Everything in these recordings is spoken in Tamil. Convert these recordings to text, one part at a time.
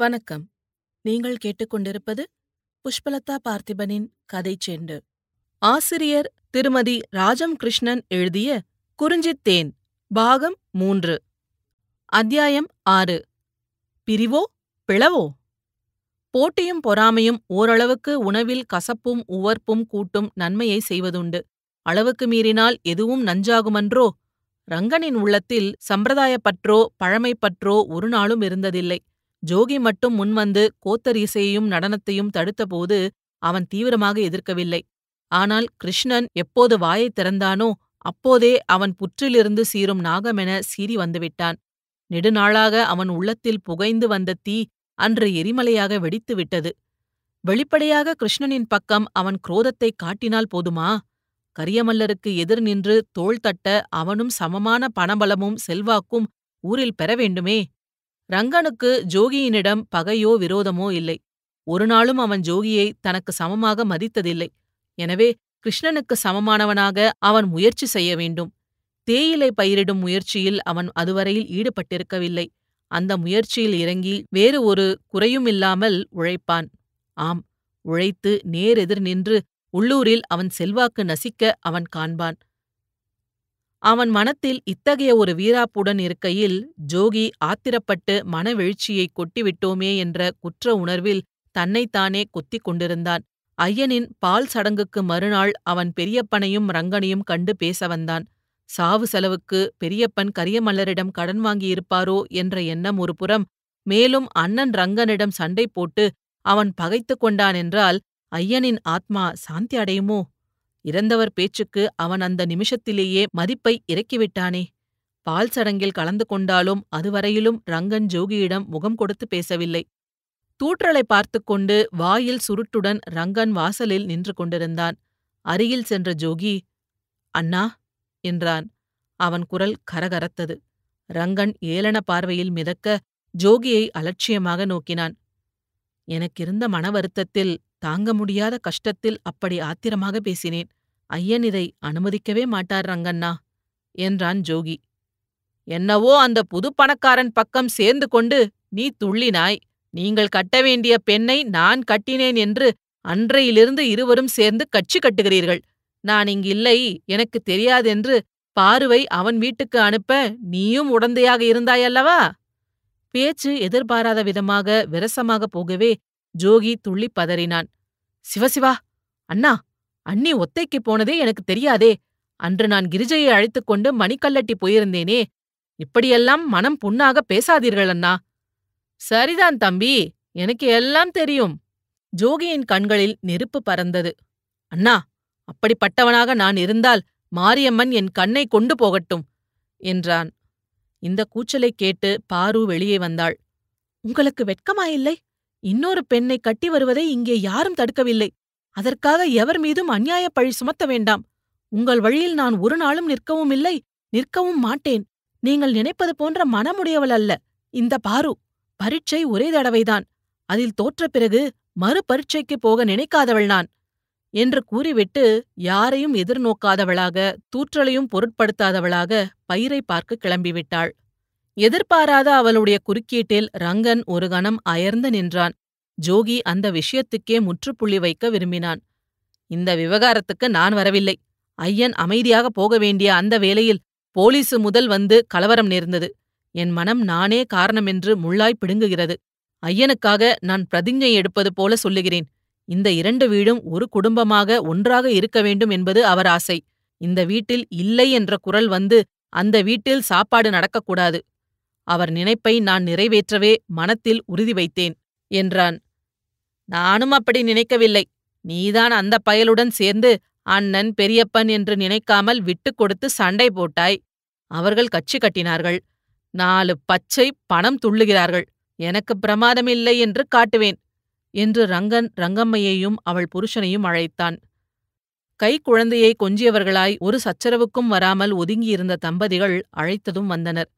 வணக்கம். நீங்கள் கேட்டுக்கொண்டிருப்பது புஷ்பலதா பார்த்திபனின் கதை செண்டு. ஆசிரியர் திருமதி ராஜம் கிருஷ்ணன் எழுதிய குறிஞ்சித்தேன் பாகம் மூன்று. அத்தியாயம் ஆறு. பிரிவோ பிளவோ? போட்டியும் பொறாமையும் ஓரளவுக்கு உணவில் கசப்பும் உவர்ப்பும் கூட்டும் நன்மையை செய்வதுண்டு. அளவுக்கு மீறினால் எதுவும் நஞ்சாகுமன்றோ? ரங்கனின் உள்ளத்தில் சம்பிரதாயப்பற்றோ பழமைப்பற்றோ ஒரு நாளும் இருந்ததில்லை. ஜோகி மட்டும் முன்வந்து கோத்தர் இசையையும் நடனத்தையும் தடுத்தபோது அவன் தீவிரமாக எதிர்க்கவில்லை. ஆனால் கிருஷ்ணன் எப்போது வாயைத் திறந்தானோ அப்போதே அவன் புற்றிலிருந்து சீரும் நாகமென சீறி வந்துவிட்டான். நெடுநாளாக அவன் உள்ளத்தில் புகைந்து வந்த தீ அன்று எரிமலையாக வெடித்து விட்டது. வெளிப்படையாக கிருஷ்ணனின் பக்கம் அவன் குரோதத்தைக் காட்டினால் போதுமா? கரியமல்லருக்கு எதிர் நின்று தோள் தட்ட அவனும் சமமான பணபலமும் செல்வாக்கும் ஊரில் பெற வேண்டுமே? ரங்கனுக்கு ஜோகியினிடம் பகையோ விரோதமோ இல்லை. ஒரு நாளும் அவன் ஜோகியை தனக்கு சமமாக மதித்ததில்லை. எனவே கிருஷ்ணனுக்கு சமமானவனாக அவன் முயற்சி செய்ய வேண்டும். தேயிலை பயிரிடும் முயற்சியில் அவன் அதுவரையில் ஈடுபட்டிருக்கவில்லை. அந்த முயற்சியில் இறங்கி வேறு ஒரு குறையுமில்லாமல் உழைப்பான். ஆம் உழைத்து நேரெதிர் நின்று உள்ளூரில் அவன் செல்வாக்கு நசிக்க அவன் காண்பான். அவன் மனத்தில் இத்தகைய ஒரு வீராப்புடன் இருக்கையில் ஜோகி ஆத்திரப்பட்டு மனவெழுச்சியை கொட்டிவிட்டோமே என்ற குற்ற உணர்வில் தன்னைத்தானே கொத்திக் கொண்டிருந்தான். ஐயனின் பால் சடங்குக்கு மறுநாள் அவன் பெரியப்பனையும் ரங்கனையும் கண்டு பேச வந்தான். சாவு செலவுக்கு பெரியப்பன் கரியமல்லரிடம் கடன் வாங்கியிருப்பாரோ என்ற எண்ணம் ஒரு புறம் மேலும் அண்ணன் ரங்கனிடம் சண்டை போட்டு அவன் பகைத்து கொண்டானென்றால் ஐயனின் ஆத்மா சாந்தி அடையுமோ? இறந்தவர் பேச்சுக்கு அவன் அந்த நிமிஷத்திலேயே மதிப்பை இறக்கிவிட்டானே. பால் சடங்கில் கலந்து கொண்டாலும் அதுவரையிலும் ரங்கன் ஜோகியிடம் முகம் கொடுத்து பேசவில்லை. தூற்றலை பார்த்து கொண்டு வாயில் சுருட்டுடன் ரங்கன் வாசலில் நின்று கொண்டிருந்தான். அருகில் சென்ற ஜோகி அண்ணா என்றான். அவன் குரல் கரகரத்தது. ரங்கன் ஏளன பார்வையில் மிதக்க ஜோகியை அலட்சியமாக நோக்கினான். எனக்கிருந்த மன வருத்தத்தில் தாங்க முடியாத கஷ்டத்தில் அப்படி ஆத்திரமாக பேசினேன். ஐயன் இதை அனுமதிக்கவே மாட்டார் ரங்கண்ணா என்றான் ஜோகி. என்னவோ அந்த புது பணக்காரன் பக்கம் சேர்ந்து கொண்டு நீ துள்ளினாய் நீங்கள் கட்ட வேண்டிய பெண்ணை நான் கட்டினேன் என்று அன்றையிலிருந்து இருவரும் சேர்ந்து கட்சி கட்டுகிறீர்கள். நான் இங்கில்லை எனக்கு தெரியாதென்று பாருவை அவன் வீட்டுக்கு அனுப்ப நீயும் உடந்தையாக இருந்தாயல்லவா? பேச்சு எதிர்பாராத விதமாக விரசமாக போகவே ஜோகி துள்ளிப் பதறினான். சிவசிவா அண்ணா அண்ணி ஒத்தைக்கு போனதே எனக்கு தெரியாதே. அன்று நான் கிரிஜையை அழைத்துக் கொண்டு மணிக்கல்லட்டி போயிருந்தேனே. இப்படியெல்லாம் மனம் புண்ணாக பேசாதீர்கள் அண்ணா. சரிதான் தம்பி எனக்கு எல்லாம் தெரியும். ஜோகியின் கண்களில் நெருப்பு பறந்தது. அண்ணா அப்படிப்பட்டவனாக நான் இருந்தால் மாரியம்மன் என் கண்ணை கொண்டு போகட்டும் என்றான். இந்த கூச்சலைக் கேட்டு பாரு வெளியே வந்தாள். உங்களுக்கு வெட்கமாயில்லை? இன்னொரு பெண்ணை கட்டி வருவதை இங்கே யாரும் தடுக்கவில்லை. அதற்காக எவர் மீதும் அந்நியாய பழி சுமத்த வேண்டாம். உங்கள் வழியில் நான் ஒரு நாளும் நிற்கவும் இல்லை நிற்கவும் மாட்டேன். நீங்கள் நினைப்பது போன்ற மனமுடையவள் அல்ல. இந்த பாரு பரீட்சை ஒரே தடவைதான். அதில் தோற்ற பிறகு மறு பரீட்சைக்கு போக நினைக்காதவள் நான். என்று கூறிவிட்டு யாரையும் எதிர்நோக்காதவளாக தூற்றலையும் பொருட்படுத்தாதவளாக பயிரை பார்க்க கிளம்பிவிட்டாள். எதிர்பாராத அவளுடைய குறுக்கீட்டில் ரங்கன் ஒரு கணம் அயர்ந்து நின்றான். ஜோகி அந்த விஷயத்துக்கே முற்றுப்புள்ளி வைக்க விரும்பினான். இந்த விவகாரத்துக்கு நான் வரவில்லை. ஐயன் அமைதியாக போக வேண்டிய அந்த வேளையில் போலீசு முதல் வந்து கலவரம் நேர்ந்தது. என் மனம் நானே காரணமென்று முள்ளாய் பிடுங்குகிறது. ஐயனுக்காக நான் பிரதிஞ்ஞை எடுப்பது போல சொல்லுகிறேன். இந்த இரண்டு வீடும் ஒரு குடும்பமாக ஒன்றாக இருக்க வேண்டும் என்பது அவர் ஆசை. இந்த வீட்டில் இல்லை என்ற குரல் வந்து அந்த வீட்டில் சாப்பாடு நடக்கக்கூடாது. அவர் நினைப்பை நான் நிறைவேற்றவே மனத்தில் உறுதி வைத்தேன். என்றான். நானும் அப்படி நினைக்கவில்லை. நீதான் அந்த பயலுடன் சேர்ந்து அண்ணன் பெரியப்பன் என்று நினைக்காமல் விட்டுக் கொடுத்து சண்டை போட்டாய். அவர்கள் கட்சி கட்டினார்கள். நாலு பச்சை பணம் துள்ளுகிறார்கள். எனக்கு பிரமாதமில்லை என்று காட்டுவேன் என்று ரங்கன் ரங்கம்மையையும் அவள் புருஷனையும் அழைத்தான். கை குழந்தையை கொஞ்சியவர்களாய் ஒரு சச்சரவுக்கும் வராமல் ஒதுங்கியிருந்த தம்பதிகள் அழைத்ததும் வந்தனர்.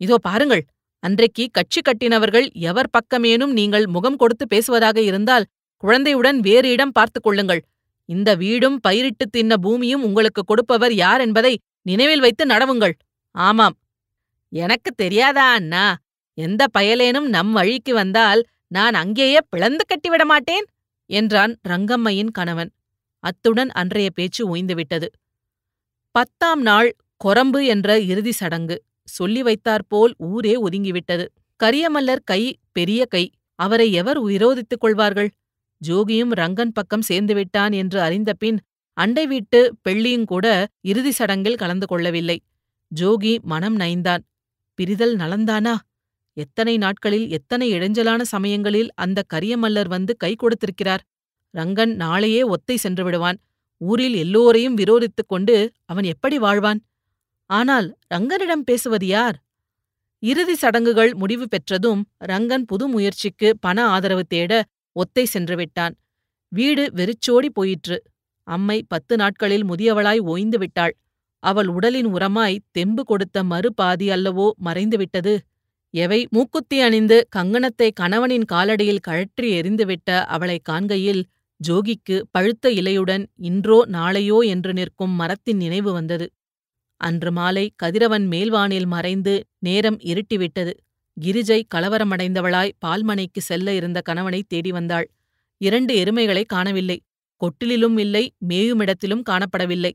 இதோ பாருங்கள். அன்றைக்கு கட்சி கட்டினவர்கள் எவர் பக்கமேனும் நீங்கள் முகம் கொடுத்து பேசுவதாக இருந்தால் குழந்தையுடன் வேறு இடம் பார்த்துக் கொள்ளுங்கள். இந்த வீடும் பயிரிட்டு தின்ன பூமியும் உங்களுக்கு கொடுப்பவர் யார் என்பதை நினைவில் வைத்து நடவுங்கள். ஆமாம். எனக்கு தெரியாதா அண்ணா? எந்த பயலேனும் நம் வழிக்கு வந்தால் நான் அங்கேயே பிளந்து கட்டிவிட மாட்டேன்? என்றான் ரங்கம்மையின் கணவன். அத்துடன் அன்றைய பேச்சு ஓய்ந்துவிட்டது. பத்தாம் நாள் கொரம்பு என்ற இறுதி சடங்கு. சொல்லி வைத்தாற்போல் ஊரே ஒதுங்கிவிட்டது. கரியமல்லர் கை பெரிய கை அவரை எவர் விரோதித்துக் கொள்வார்கள்? ஜோகியும் ரங்கன் பக்கம் சேர்ந்துவிட்டான் என்று அறிந்தபின் அண்டை வீட்டு பெள்ளியுங்கூட இறுதி சடங்கில் கலந்து கொள்ளவில்லை. ஜோகி மனம் நைந்தான். பிரிதல் நலந்தானா? எத்தனை நாட்களில் எத்தனை இடைஞ்சலான சமயங்களில் அந்த கரியமல்லர் வந்து கை கொடுத்திருக்கிறார்? ரங்கன் நாளையே ஒத்தை சென்று விடுவான். ஊரில் எல்லோரையும் விரோதித்துக் கொண்டு அவன் எப்படி வாழ்வான்? ஆனால் ரங்கனிடம் பேசுவது யார்? இறுதி சடங்குகள் முடிவு பெற்றதும் ரங்கன் புது முயற்சிக்கு பண ஆதரவு தேட ஒத்தை சென்றுவிட்டான் வீடு வெறிச்சோடி போயிற்று. அம்மை பத்து நாட்களில் முதியவளாய் ஓய்ந்து விட்டாள். அவள் உடலின் உரமாய் தெம்பு கொடுத்த மறு பாதி அல்லவோ மறைந்துவிட்டது எவை? மூக்குத்தி அணிந்து கங்கணத்தை கணவனின் காலடியில் கழற்றி எறிந்துவிட்ட அவளைக் காண்கையில் ஜோகிக்கு பழுத்த இலையுடன் இன்றோ நாளையோ என்று நிற்கும் மரத்தின் நினைவு வந்தது. அன்று மாலை கதிரவன் மேல்வானில் மறைந்து நேரம் இருட்டிவிட்டது. கிரிஜை கலவரமடைந்தவளாய் பால்மனைக்கு செல்ல இருந்த கணவனை தேடி வந்தாள். இரண்டு எருமைகளை காணவில்லை. கொட்டிலிலும் இல்லை மேயுமிடத்திலும் காணப்படவில்லை.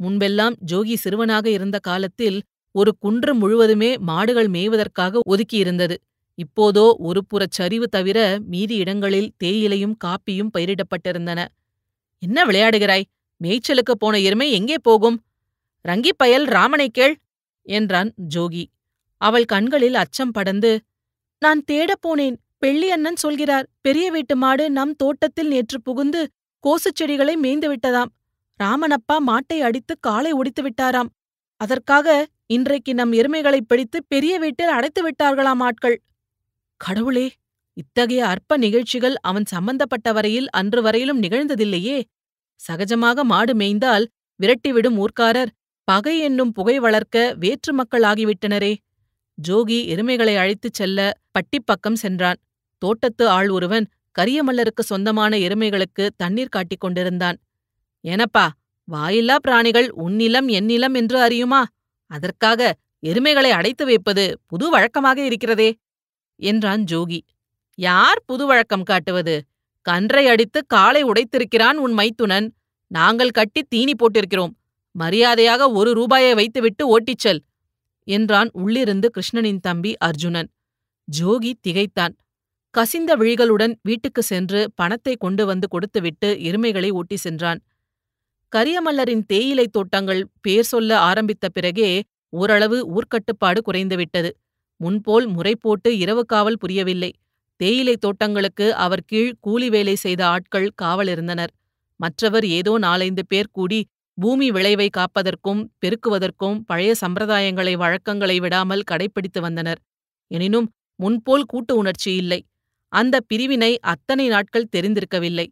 முன்பெல்லாம் ஜோகி சிறுவனாக இருந்த காலத்தில் ஒரு குன்று முழுவதுமே மாடுகள் மேய்வதற்காக ஒதுக்கியிருந்தது. இப்போதோ ஒரு புறச் சரிவு தவிர மீதி இடங்களில் தேயிலையும் காப்பியும் பயிரிடப்பட்டிருந்தன. என்ன விளையாடுகிறாய்? மேய்ச்சலுக்குப் போன எருமை எங்கே போகும்? ரங்கிப் பயல் கேள் என்றான் ஜோகி. அவள் கண்களில் அச்சம் படந்து நான் தேடப் போனேன். பெள்ளி அண்ணன் சொல்கிறார் பெரிய வீட்டு மாடு நம் தோட்டத்தில் நேற்று புகுந்து கோசுச் செடிகளை மேய்ந்து விட்டதாம். ராமனப்பா மாட்டை அடித்து காலை ஒடித்து விட்டாராம். அதற்காக இன்றைக்கு நம் எருமைகளைப் பிடித்து பெரிய வீட்டில் அடைத்து விட்டார்களாம் ஆட்கள். கடவுளே இத்தகைய அற்ப நிகழ்ச்சிகள் அவன் சம்பந்தப்பட்ட வரையில் அன்று வரையிலும் நிகழ்ந்ததில்லையே. சகஜமாக மாடு மேய்ந்தால் விரட்டிவிடும் ஊர்க்காரர் பகை என்னும் புகை வளர்க்க வேற்று மக்கள் ஆகிவிட்டனரே. ஜோகி எருமைகளை அழைத்துச் செல்ல பட்டிப்பக்கம் சென்றான். தோட்டத்து ஆள் ஒருவன் கரியமல்லருக்கு சொந்தமான எருமைகளுக்கு தண்ணீர் காட்டிக் கொண்டிருந்தான். ஏனப்பா வாயில்லா பிராணிகள் உன்னிலம் என்னிலம் என்று அறியுமா? அதற்காக எருமைகளை அடைத்து வைப்பது புது வழக்கமாக இருக்கிறதே என்றான் ஜோகி. யார் புது வழக்கம் காட்டுவது? கன்றை அடித்து காலை உடைத்திருக்கிறான் உன் மைத்துனன். நாங்கள் கட்டி தீனி போட்டிருக்கிறோம். மரியாதையாக ஒரு ரூபாயை வைத்துவிட்டு ஓட்டிச் செல் என்றான் உள்ளிருந்து கிருஷ்ணனின் தம்பி அர்ஜுனன். ஜோகி திகைத்தான். கசிந்த விழிகளுடன் வீட்டுக்கு சென்று பணத்தை கொண்டு வந்து கொடுத்துவிட்டு எருமைகளை ஓட்டி சென்றான். கரியமல்லரின் தேயிலைத் தோட்டங்கள் பேர் சொல்ல ஆரம்பித்த பிறகே ஓரளவு ஊர்க்கட்டுப்பாடு குறைந்துவிட்டது. முன்போல் முறை போட்டு இரவு காவல் புரியவில்லை. தேயிலைத் தோட்டங்களுக்கு அவர் கீழ் கூலி வேலை செய்த ஆட்கள் காவலிருந்தனர். மற்றவர் ஏதோ நாலைந்து பேர் கூடி பூமி விளைவை காப்பதற்கும் பெருக்குவதற்கும் பழைய சம்பிரதாயங்களை வழக்கங்களை விடாமல் கடைப்பிடித்து வந்தனர். எனினும் முன்போல் கூட்டு உணர்ச்சி இல்லை. அந்த பிரிவினை அத்தனை நாட்கள் தெரிந்திருக்கவில்லை.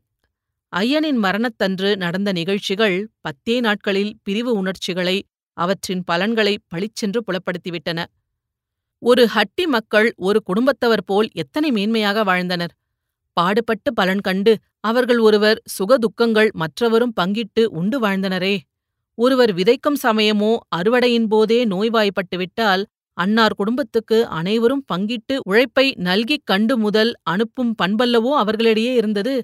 ஐயனின் மரணத்தன்று நடந்த நிகழ்ச்சிகள் பத்தே நாட்களில் பிரிவு உணர்ச்சிகளை அவற்றின் பலன்களை பளிச்சென்று புலப்படுத்திவிட்டன. ஒரு ஹட்டி மக்கள் ஒரு குடும்பத்தவர் போல் எத்தனை மேன்மையாக வாழ்ந்தனர். பாடுபட்டு பலன் கண்டு அவர்கள் ஒருவர் சுகதுக்கங்கள் மற்றவரும் பங்கிட்டு உண்டு வாழ்ந்தனரே. ஒருவர் விதைக்கும் சமயமோ அறுவடையின் போதே நோய்வாய்ப்பட்டுவிட்டால் அன்னார் குடும்பத்துக்கு அனைவரும் பங்கிட்டு உழைப்பை நல்கிக் கண்டு முதல் அனுப்பும் பண்பல்லவோ அவர்களிடையே இருந்தது.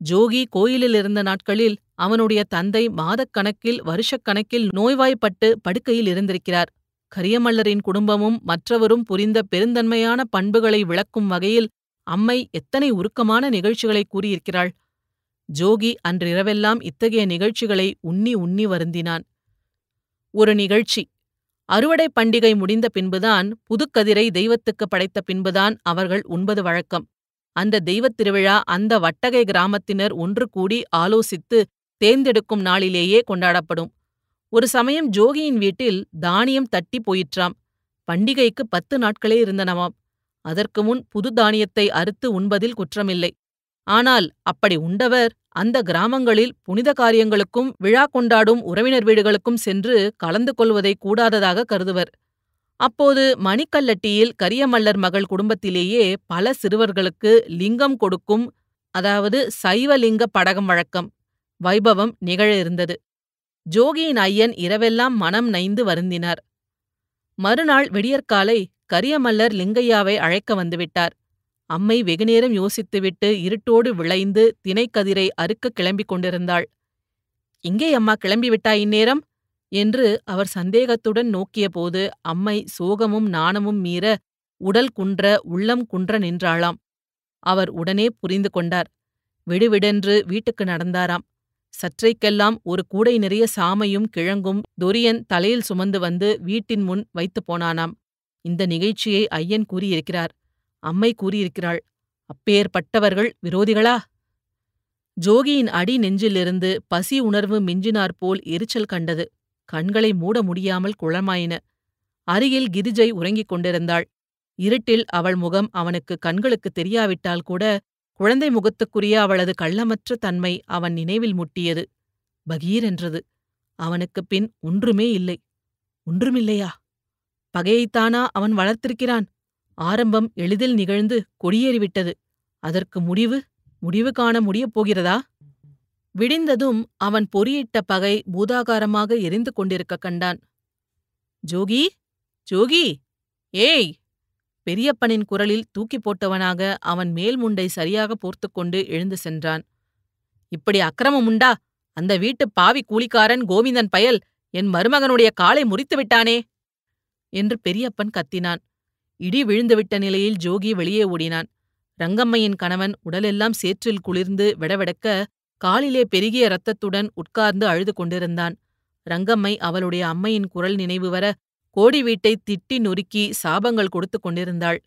ஜோகி கோயிலில் இருந்த நாட்களில் அவனுடைய தந்தை மாதக்கணக்கில் வருஷக்கணக்கில் நோய்வாய்ப்பட்டு படுக்கையில் இருந்திருக்கிறார். கரியமல்லரின் குடும்பமும் மற்றவரும் புரிந்த பெருந்தன்மையான பண்புகளை விளக்கும் வகையில் அம்மை எத்தனை உருக்கமான நிகழ்ச்சிகளை கூறியிருக்கிறாள். ஜோகி அன்றிரவெல்லாம் இத்தகைய நிகழ்ச்சிகளை உண்ணி உண்ணி வருந்தினான். ஒரு நிகழ்ச்சி. அறுவடை பண்டிகை முடிந்த பின்புதான் புதுக்கதிரை தெய்வத்துக்கு படைத்த பின்புதான் அவர்கள் உண்பது வழக்கம். அந்த தெய்வத் திருவிழா அந்த வட்டகை கிராமத்தினர் ஒன்று கூடி ஆலோசித்து தேர்ந்தெடுக்கும் நாளிலேயே கொண்டாடப்படும். ஒரு சமயம் ஜோகியின் வீட்டில் தானியம் தட்டி போயிற்றாம். பண்டிகைக்கு பத்து நாட்களே இருந்தனவாம். அதற்கு முன் புது தானியத்தை அறுத்து உண்பதில் குற்றமில்லை. ஆனால் அப்படி உண்டவர் அந்த கிராமங்களில் புனித காரியங்களுக்கும் விழா கொண்டாடும் உறவினர் வீடுகளுக்கும் சென்று கலந்து கொள்வதை கூடாததாக கருதுவர். அப்போது மணிக்கல்லட்டியில் கரியமல்லர் மகள் குடும்பத்திலேயே பல சிறுவர்களுக்கு லிங்கம் கொடுக்கும் அதாவது சைவலிங்க படகம் வழக்கம் வைபவம் நிகழ இருந்தது. ஜோகியின் ஐயன் இரவெல்லாம் மனம் நைந்து வருந்தினார். மறுநாள் விடியற்காலை கரியமல்லர் லிங்கையாவை அழைக்க வந்துவிட்டார். அம்மை வெகுநேரம் யோசித்துவிட்டு இருட்டோடு விளைந்து தினைக்கதிரை அறுக்க கிளம்பிக் கொண்டிருந்தாள். இங்கே அம்மா கிளம்பிவிட்டாய் இந்நேரம்? என்று அவர் சந்தேகத்துடன் நோக்கியபோது அம்மை சோகமும் நாணமும் மீற உடல் குன்ற உள்ளம் குன்ற நின்றாளாம். அவர் உடனே புரிந்து கொண்டார். விடுவிடென்று வீட்டுக்கு நடந்தாராம். சற்றைக்கெல்லாம் ஒரு கூடை நிறைய சாமையும் கிழங்கும் தொரியன் தலையில் சுமந்து வந்து வீட்டின் முன் வைத்துப் போனானாம். இந்த நிகழ்ச்சியை ஐயன் கூறியிருக்கிறார். அம்மை கூறியிருக்கிறாள் அப்பேற்பட்டவர்கள் விரோதிகளா? ஜோகியின் அடி நெஞ்சிலிருந்து பசி உணர்வு மிஞ்சினாற்போல் எரிச்சல் கண்டது. கண்களை மூட முடியாமல் குழமாயின. அருகில் கிரிஜை உறங்கிக் கொண்டிருந்தாள். இருட்டில் அவள் முகம் அவனுக்கு கண்களுக்கு தெரியாவிட்டால் கூட குழந்தை முகத்துக்குரிய அவளது கள்ளமற்ற தன்மை அவன் நினைவில் முட்டியது. பகீரென்றது. அவனுக்குப் பின் ஒன்றுமே இல்லை. ஒன்றுமில்லையா? பகையைத்தானா அவன் வளர்த்திருக்கிறான்? ஆரம்பம் எளிதில் நிகழ்ந்து கொடியேறிவிட்டது. அதற்கு முடிவு முடிவு காண முடியப் போகிறதா? விடிந்ததும் அவன் பொறியிட்ட பகை பூதாகாரமாக எரிந்து கொண்டிருக்க கண்டான். ஜோகி ஜோகி! ஏய்! பெரியப்பனின் குரலில் தூக்கி போட்டவனாக அவன் மேல் முண்டை சரியாக போர்த்துக்கொண்டு எழுந்து சென்றான். இப்படி அக்கிரமம் உண்டா? அந்த வீட்டு பாவி கூலிக்காரன் கோவிந்தன் பயல் என் மருமகனுடைய காலை முறித்து விட்டானே என்று பெரியப்பன் கத்தினான். இடி விழுந்துவிட்ட நிலையில் ஜோகி வெளியே ஓடினான். ரங்கம்மையின் கணவன் உடலெல்லாம் சேற்றில் குளிர்ந்து விடவெடக்க காலிலே பெருகிய இரத்தத்துடன் உட்கார்ந்து அழுது கொண்டிருந்தான். ரங்கம்மை அவளுடைய அம்மையின் குரல் நினைவு வர கோடி வீட்டை திட்டி நொறுக்கி சாபங்கள் கொடுத்து கொண்டிருந்தாள்.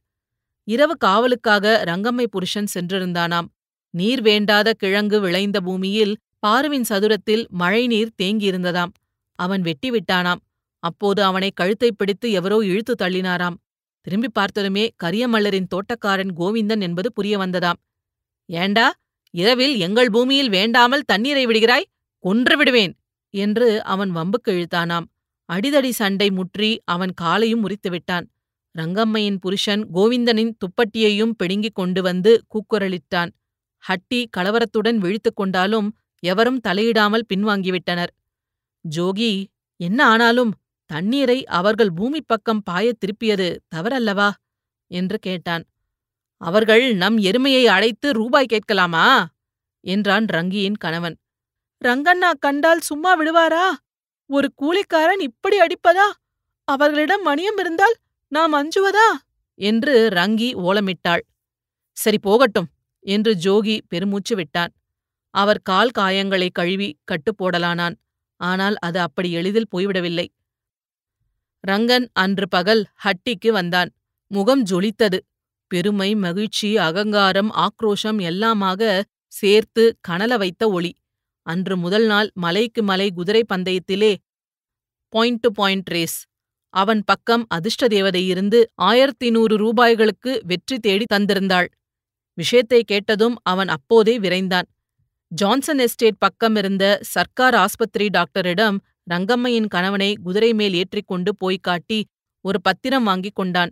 இரவு காவலுக்காக ரங்கம்மை புருஷன் சென்றிருந்தானாம். நீர் வேண்டாத கிழங்கு விளைந்த பூமியில் பாருவின் சதுரத்தில் மழைநீர் தேங்கியிருந்ததாம். அவன் வெட்டிவிட்டானாம். அப்போது அவனை கழுத்தைப் பிடித்து எவரோ இழுத்து தள்ளினாராம். திரும்பி பார்த்ததுமே கரியமல்லரின் தோட்டக்காரன் கோவிந்தன் என்பது புரிய வந்ததாம். ஏண்டா இரவில் எங்கள் பூமியில் வேண்டாமல் தண்ணீரை விடுகிறாய்? கொன்று விடுவேன்! என்று அவன் வம்புக்கு இழுத்தானாம். அடிதடி சண்டை முற்றி அவன் காலையும் முறித்துவிட்டான் ரங்கம்மையின் புருஷன் கோவிந்தனின் துப்பட்டியையும் பிடுங்கிக் கொண்டு வந்து கூக்குரலிட்டான். ஹட்டி கலவரத்துடன் விழித்துக் கொண்டாலும் எவரும் தலையிடாமல் பின்வாங்கிவிட்டனர். ஜோகி என்ன ஆனாலும் தண்ணீரை அவர்கள் பூமி பக்கம் பாயத் திருப்பியது தவறல்லவா? என்று கேட்டான். அவர்கள் நம் எருமையை அழைத்து ரூபாய் கேட்கலாமா? என்றான் ரங்கியின் கணவன். ரங்கண்ணா கண்டால் சும்மா விடுவாரா? ஒரு கூலிக்காரன் இப்படி அடிப்பதா? அவர்களிடம் மணியம் இருந்தால் நாம் அஞ்சுவதா? என்று ரங்கி ஓலமிட்டாள். சரி போகட்டும் என்று ஜோகி பெருமூச்சு விட்டான். அவர் கால் காயங்களை கழுவி கட்டுப்போடலானான் ஆனால் அது அப்படி எளிதில் போய்விடவில்லை. ரங்கன் அன்று பகல் ஹட்டிக்கு வந்தான். முகம் ஜொலித்தது. பெருமை மகிழ்ச்சி அகங்காரம் ஆக்ரோஷம் எல்லாமாக சேர்த்து கனல வைத்த ஒளி. அன்று முதல் நாள் மலைக்கு மலை குதிரை பந்தயத்திலே பாயிண்ட் டு பாயிண்ட் ரேஸ் அவன் பக்கம் அதிர்ஷ்ட தேவதை இருந்து ஆயிரத்தி நூறு ரூபாய்களுக்கு வெற்றி தேடி தந்திருந்தாள். விஷயத்தை கேட்டதும் அவன் அப்போதே விரைந்தான். ஜான்சன் எஸ்டேட் பக்கம் இருந்த சர்க்கார் ஆஸ்பத்திரி டாக்டரிடம் ரங்கம்மையின் கணவனை குதிரை மேல் ஏற்றிக்கொண்டு போய்க் காட்டி ஒரு பத்திரம் வாங்கிக் கொண்டான்.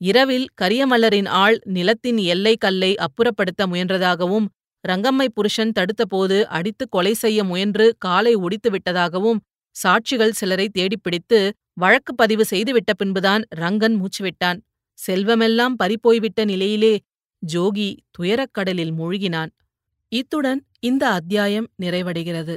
இரவில் கரியமல்லரின் ஆள் நிலத்தின் எல்லை கல்லை அப்புறப்படுத்த முயன்றதாகவும் ரங்கம்மை புருஷன் தடுத்தபோது அடித்து கொலை செய்ய முயன்று காலை ஒடித்து விட்டதாகவும் சாட்சிகள் சிலரை தேடிப்பிடித்து வழக்கு பதிவு செய்துவிட்ட பின்புதான் ரங்கன் மூச்சுவிட்டான் செல்வமெல்லாம் பறிப்போய்விட்ட நிலையிலே ஜோகி துயரக்கடலில் மூழ்கினான். இத்துடன் இந்த அத்தியாயம் நிறைவடைகிறது.